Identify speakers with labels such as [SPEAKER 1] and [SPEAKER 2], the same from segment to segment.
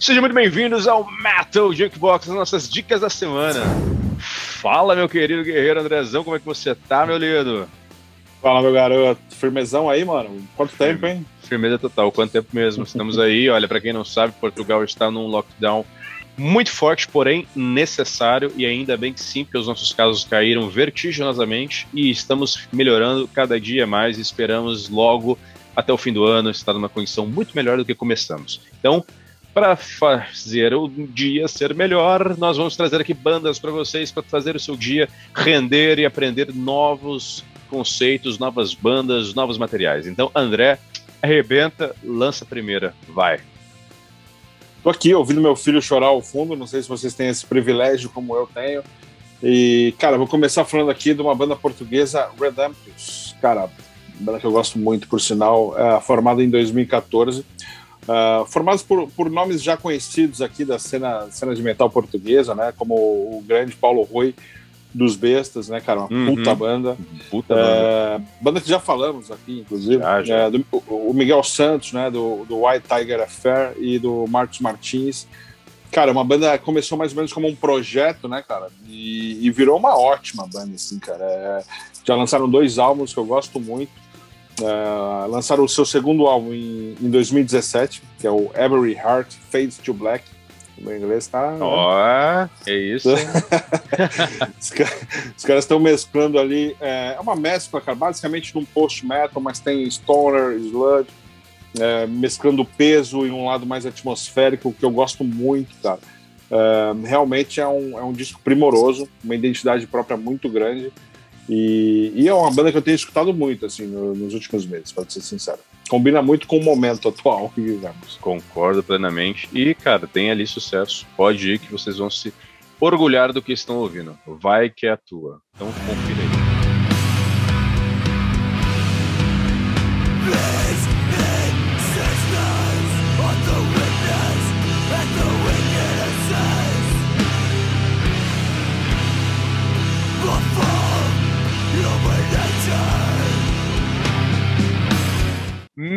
[SPEAKER 1] Sejam muito bem-vindos ao Metal Junkbox, as nossas dicas da semana. Fala, meu querido guerreiro Andrezão, como é que você tá, meu lindo?
[SPEAKER 2] Fala, meu garoto. Firmezão aí, mano? Quanto Firme. tempo, hein?
[SPEAKER 1] Firmeza total, quanto tempo mesmo. Estamos aí, olha, para quem não sabe, Portugal está num lockdown muito forte, porém necessário, e ainda bem que sim, porque os nossos casos caíram vertiginosamente e estamos melhorando cada dia mais e esperamos logo até o fim do ano estar numa condição muito melhor do que começamos. Então, para fazer o dia ser melhor, nós vamos trazer aqui bandas para vocês para fazer o seu dia render e aprender novos conceitos, novas bandas, novos materiais. Então, André, arrebenta, lança a primeira, vai.
[SPEAKER 2] Tô aqui ouvindo meu filho chorar ao fundo, não sei se vocês têm esse privilégio como eu tenho. E, cara, vou começar falando aqui de uma banda portuguesa, Redemptus. Cara, banda que eu gosto muito, por sinal, é formada em 2014 Uh, formados por, por nomes já conhecidos aqui da cena, cena de metal portuguesa, né? Como o grande Paulo Rui dos Bestas, né, cara? Uma uhum. puta banda.
[SPEAKER 1] Puta banda.
[SPEAKER 2] Uh, banda que já falamos aqui, inclusive. Já, já. É, do, o Miguel Santos, né? Do, do White Tiger Affair e do Marcos Martins. Cara, uma banda começou mais ou menos como um projeto, né, cara? E, e virou uma ótima banda, assim, cara. É, já lançaram dois álbuns que eu gosto muito. Uh, lançaram o seu segundo álbum em, em 2017, que é o Every Heart Fades to Black. O meu inglês tá.
[SPEAKER 1] Né? Ó, né? oh, é isso.
[SPEAKER 2] os, os, caras estão mesclando ali. É, é, uma mescla, cara, basicamente num post-metal, mas tem stoner, sludge, é, mesclando peso em um lado mais atmosférico, que eu gosto muito, cara. É, realmente é um, é um disco primoroso, uma identidade própria muito grande. E, e, é uma banda que eu tenho escutado muito, assim, no, nos últimos meses, para ser sincero. Combina muito com o momento atual que vivemos.
[SPEAKER 1] Concordo plenamente. E, cara, tem ali sucesso. Pode ir que vocês vão se orgulhar do que estão ouvindo. Vai que é a tua. Então, confira aí.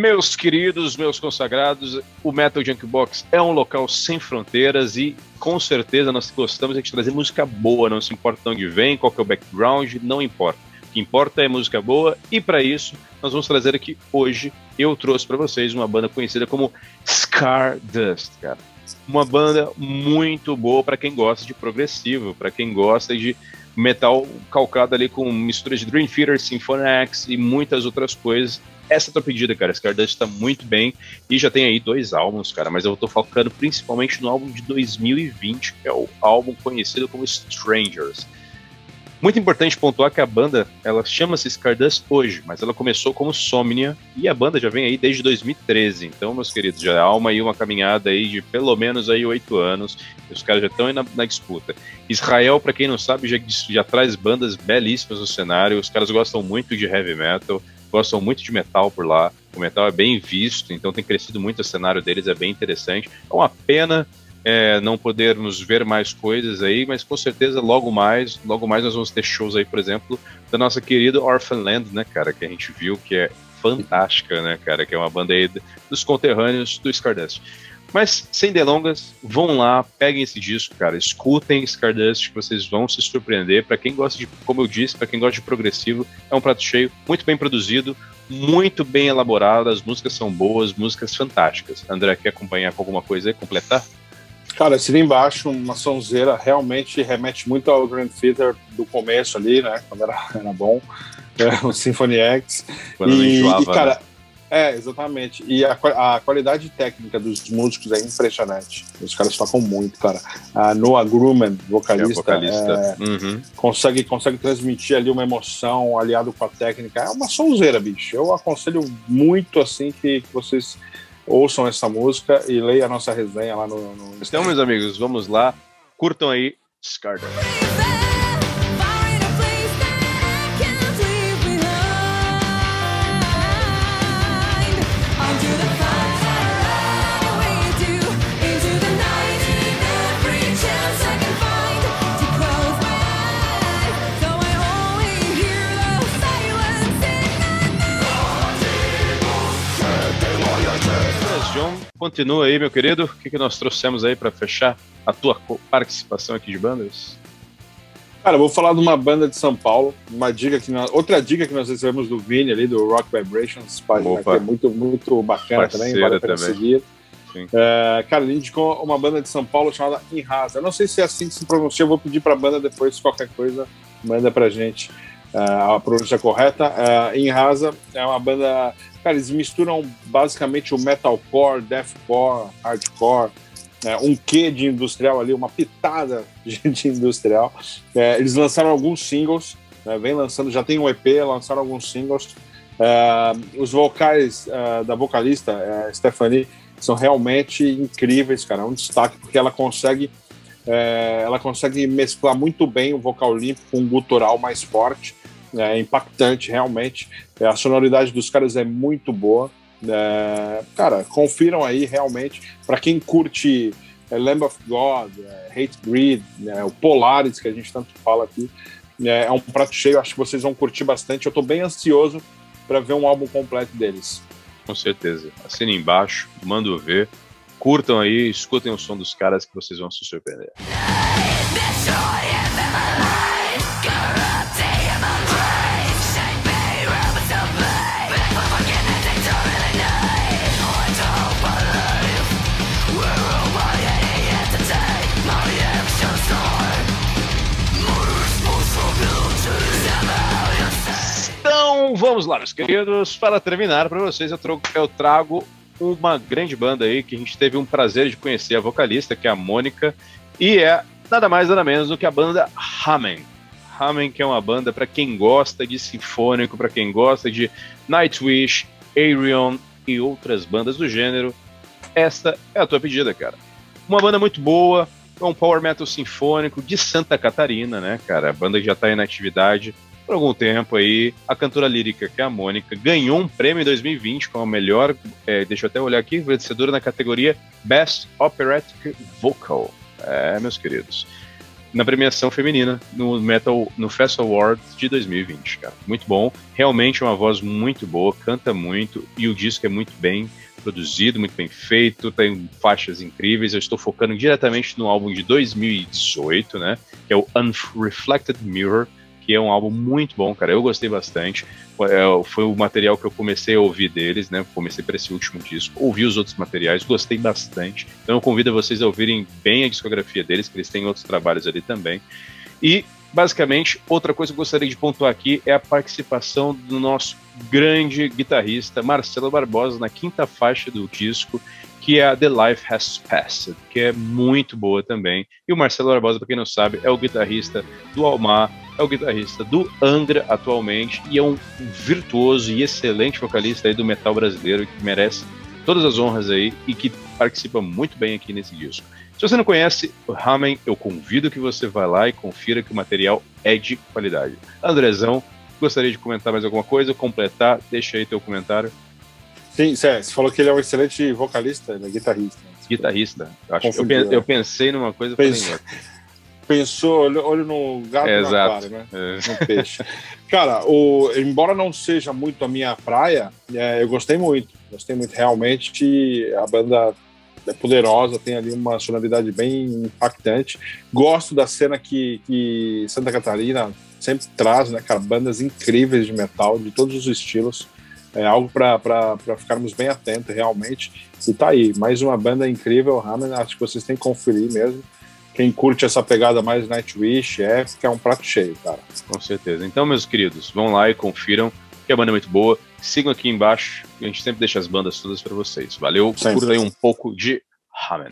[SPEAKER 1] Meus queridos, meus consagrados, o Metal Junkbox é um local sem fronteiras e com certeza nós gostamos de trazer música boa, não se importa de onde vem, qual é o background, não importa. O que importa é música boa e para isso nós vamos trazer aqui hoje, eu trouxe para vocês uma banda conhecida como Dust, cara. Uma banda muito boa para quem gosta de progressivo, para quem gosta de metal calcado ali com mistura de Dream Theater, Symphony X e muitas outras coisas essa é a tua pedida, cara. Stardust tá muito bem e já tem aí dois álbuns, cara, mas eu tô focando principalmente no álbum de 2020, que é o álbum conhecido como Strangers. Muito importante pontuar que a banda, ela chama-se Stardust hoje, mas ela começou como Somnia e a banda já vem aí desde 2013. Então, meus queridos, já há uma, aí uma caminhada aí de pelo menos aí oito anos. os caras já estão aí na, na, disputa. Israel, para quem não sabe, já, já traz bandas belíssimas no cenário. Os caras gostam muito de heavy metal gostam muito de metal por lá. O metal é bem visto, então tem crescido muito o cenário deles, é bem interessante. É uma pena é, não podermos ver mais coisas aí, mas com certeza logo mais, logo mais nós vamos ter shows aí, por exemplo, da nossa querida Orphanland, né, cara, que a gente viu que é fantástica, né, cara, que é uma banda aí dos conterrâneos do Stardust. Mas, sem delongas, vão lá, peguem esse disco, cara, escutem Stardust, que vocês vão se surpreender. Para quem gosta de, como eu disse, para quem gosta de progressivo, é um prato cheio, muito bem produzido, muito bem elaborado, as músicas são boas, músicas fantásticas. André, quer acompanhar com alguma coisa aí, completar?
[SPEAKER 2] Cara, esse embaixo, uma sonzeira, realmente remete muito ao Grand Theater do começo ali, né? Quando era, era bom. É, o Symphony X.
[SPEAKER 1] Quando e, enjoava, e, cara, né?
[SPEAKER 2] É, exatamente. E a, a, qualidade técnica dos músicos é impressionante. Os caras tocam muito, cara. A Noah Grumman, vocalista, é vocalista. É, uhum. consegue, consegue transmitir ali uma emoção aliado com a técnica. É uma sonzeira, bicho. Eu aconselho muito assim que, que vocês ouçam essa música e leiam a nossa resenha lá no, no...
[SPEAKER 1] Então, meus amigos, vamos lá. Curtam aí Scarter. Continua aí, meu querido. O que, que nós trouxemos aí para fechar a tua participação aqui de bandas?
[SPEAKER 2] Cara, vou falar de uma banda de São Paulo, uma dica que nós, outra dica que nós recebemos do Vini ali, do Rock Vibrations, página que é muito, muito bacana Parceira também, vale seguir. Uh, cara, ele indicou uma banda de São Paulo chamada Inrasa. Eu não sei se é assim que se pronuncia, eu vou pedir pra banda depois, qualquer coisa, manda pra gente a pronúncia correta. Uh, Inrasa é uma banda. Cara, eles misturam basicamente o metalcore, deathcore, hardcore, é, um quê de industrial ali, uma pitada de, industrial. É, eles lançaram alguns singles, né, vem lançando, já tem um EP, lançaram alguns singles. É, os vocais é, da vocalista, é, Stephanie, são realmente incríveis, cara. É um destaque porque ela consegue é, ela consegue mesclar muito bem o vocal limpo com o gutural mais forte. É impactante, realmente. É, a sonoridade dos caras é muito boa. É, cara, confiram aí realmente. Para quem curte é, Lamb of God, é, Hate Breed, né, o Polaris, que a gente tanto fala aqui, é, é um prato cheio. Acho que vocês vão curtir bastante. Eu estou bem ansioso para ver um álbum completo deles.
[SPEAKER 1] Com certeza. Assinem embaixo, mando ver. Curtam aí, escutem o som dos caras que vocês vão se surpreender. Então vamos lá, meus queridos. Para terminar, para vocês, eu trago, eu trago uma grande banda aí que a gente teve um prazer de conhecer a vocalista, que é a Mônica, e é nada mais nada menos do que a banda Hamen. Hamen, que é uma banda para quem gosta de sinfônico, para quem gosta de Nightwish, Arion e outras bandas do gênero. Esta é a tua pedida, cara. Uma banda muito boa, é um power metal sinfônico de Santa Catarina, né, cara? A banda já está em atividade por algum tempo aí, a cantora lírica, que é a Mônica, ganhou um prêmio em 2020 como a melhor, é, deixa eu até olhar aqui, vencedora na categoria Best Operatic Vocal. É, meus queridos. Na premiação feminina, no Metal, no Fest Awards de 2020, cara. Muito bom. Realmente uma voz muito boa, canta muito e o disco é muito bem produzido, muito bem feito, tem faixas incríveis. Eu estou focando diretamente no álbum de 2018, né? Que é o Unreflected Mirror que é um álbum muito bom, cara. Eu gostei bastante. É, foi o material que eu comecei a ouvir deles, né? Comecei para esse último disco, ouvi os outros materiais, gostei bastante. Então eu convido vocês a ouvirem bem a discografia deles, que eles têm outros trabalhos ali também. E basicamente, outra coisa que eu gostaria de pontuar aqui é a participação do nosso grande guitarrista Marcelo Barbosa na quinta faixa do disco, que é a The Life Has Passed, que é muito boa também. E o Marcelo Barbosa, para quem não sabe, é o guitarrista do Almar, é o guitarrista do Angra atualmente e é um virtuoso e excelente vocalista aí do metal brasileiro que merece todas as honras aí e que participa muito bem aqui nesse disco. Se você não conhece o Ramen, eu convido que você vá lá e confira que o material é de qualidade. Andrezão, gostaria de comentar mais alguma coisa, completar? Deixa aí teu comentário.
[SPEAKER 2] Sim, você falou que ele é um excelente vocalista, né? guitarrista.
[SPEAKER 1] Guitarrista. Eu, acho, eu, eu, pensei numa coisa
[SPEAKER 2] Pense, Pensou, olho, olho no gato é, na aquário, né? É. No peixe. Cara, o, embora não seja muito a minha praia, é, eu gostei muito. Gostei muito. Realmente, a banda é poderosa, tem ali uma sonoridade bem impactante. Gosto da cena que, que Santa Catarina sempre traz, né, cara? Bandas incríveis de metal, de todos os estilos. É algo para ficarmos bem atentos, realmente. E tá aí, mais uma banda incrível, Hammer. Acho que vocês têm que conferir mesmo. Quem curte essa pegada mais Nightwish é que é um prato cheio, cara.
[SPEAKER 1] Com certeza. Então, meus queridos, vão lá e confiram que a banda é muito boa. Sigam aqui embaixo, a gente sempre deixa as bandas todas para vocês. Valeu, curta aí um pouco de Hammer.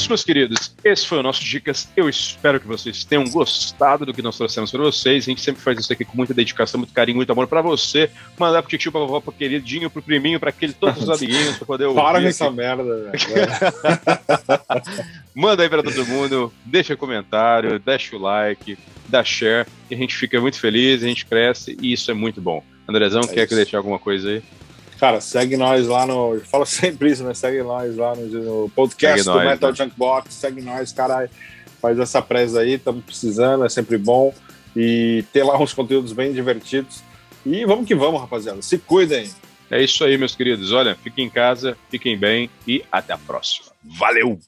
[SPEAKER 1] Isso, meus queridos. Esse foi o nosso Dicas. Eu espero que vocês tenham gostado do que nós trouxemos para vocês. A gente sempre faz isso aqui com muita dedicação, muito carinho, muito amor para você. Mandar pro tio, pra vovó, pro queridinho, pro priminho, para aquele, todos os amiguinhos, para poder ouvir.
[SPEAKER 2] Para com essa merda, velho.
[SPEAKER 1] Manda aí para todo mundo, deixa comentário, deixa o like, dá share, e a gente fica muito feliz, a gente cresce e isso é muito bom. Andrezão, é quer que deixar alguma coisa aí?
[SPEAKER 2] Cara, segue nós lá no. Eu falo sempre isso, né? Segue nós lá no, no podcast segue do nós, Metal né? Junk Box. Segue nós, caralho. Faz essa presa aí, estamos precisando, é sempre bom. E ter lá uns conteúdos bem divertidos. E vamos que vamos, rapaziada. Se cuidem.
[SPEAKER 1] É isso aí, meus queridos. Olha, fiquem em casa, fiquem bem e até a próxima. Valeu!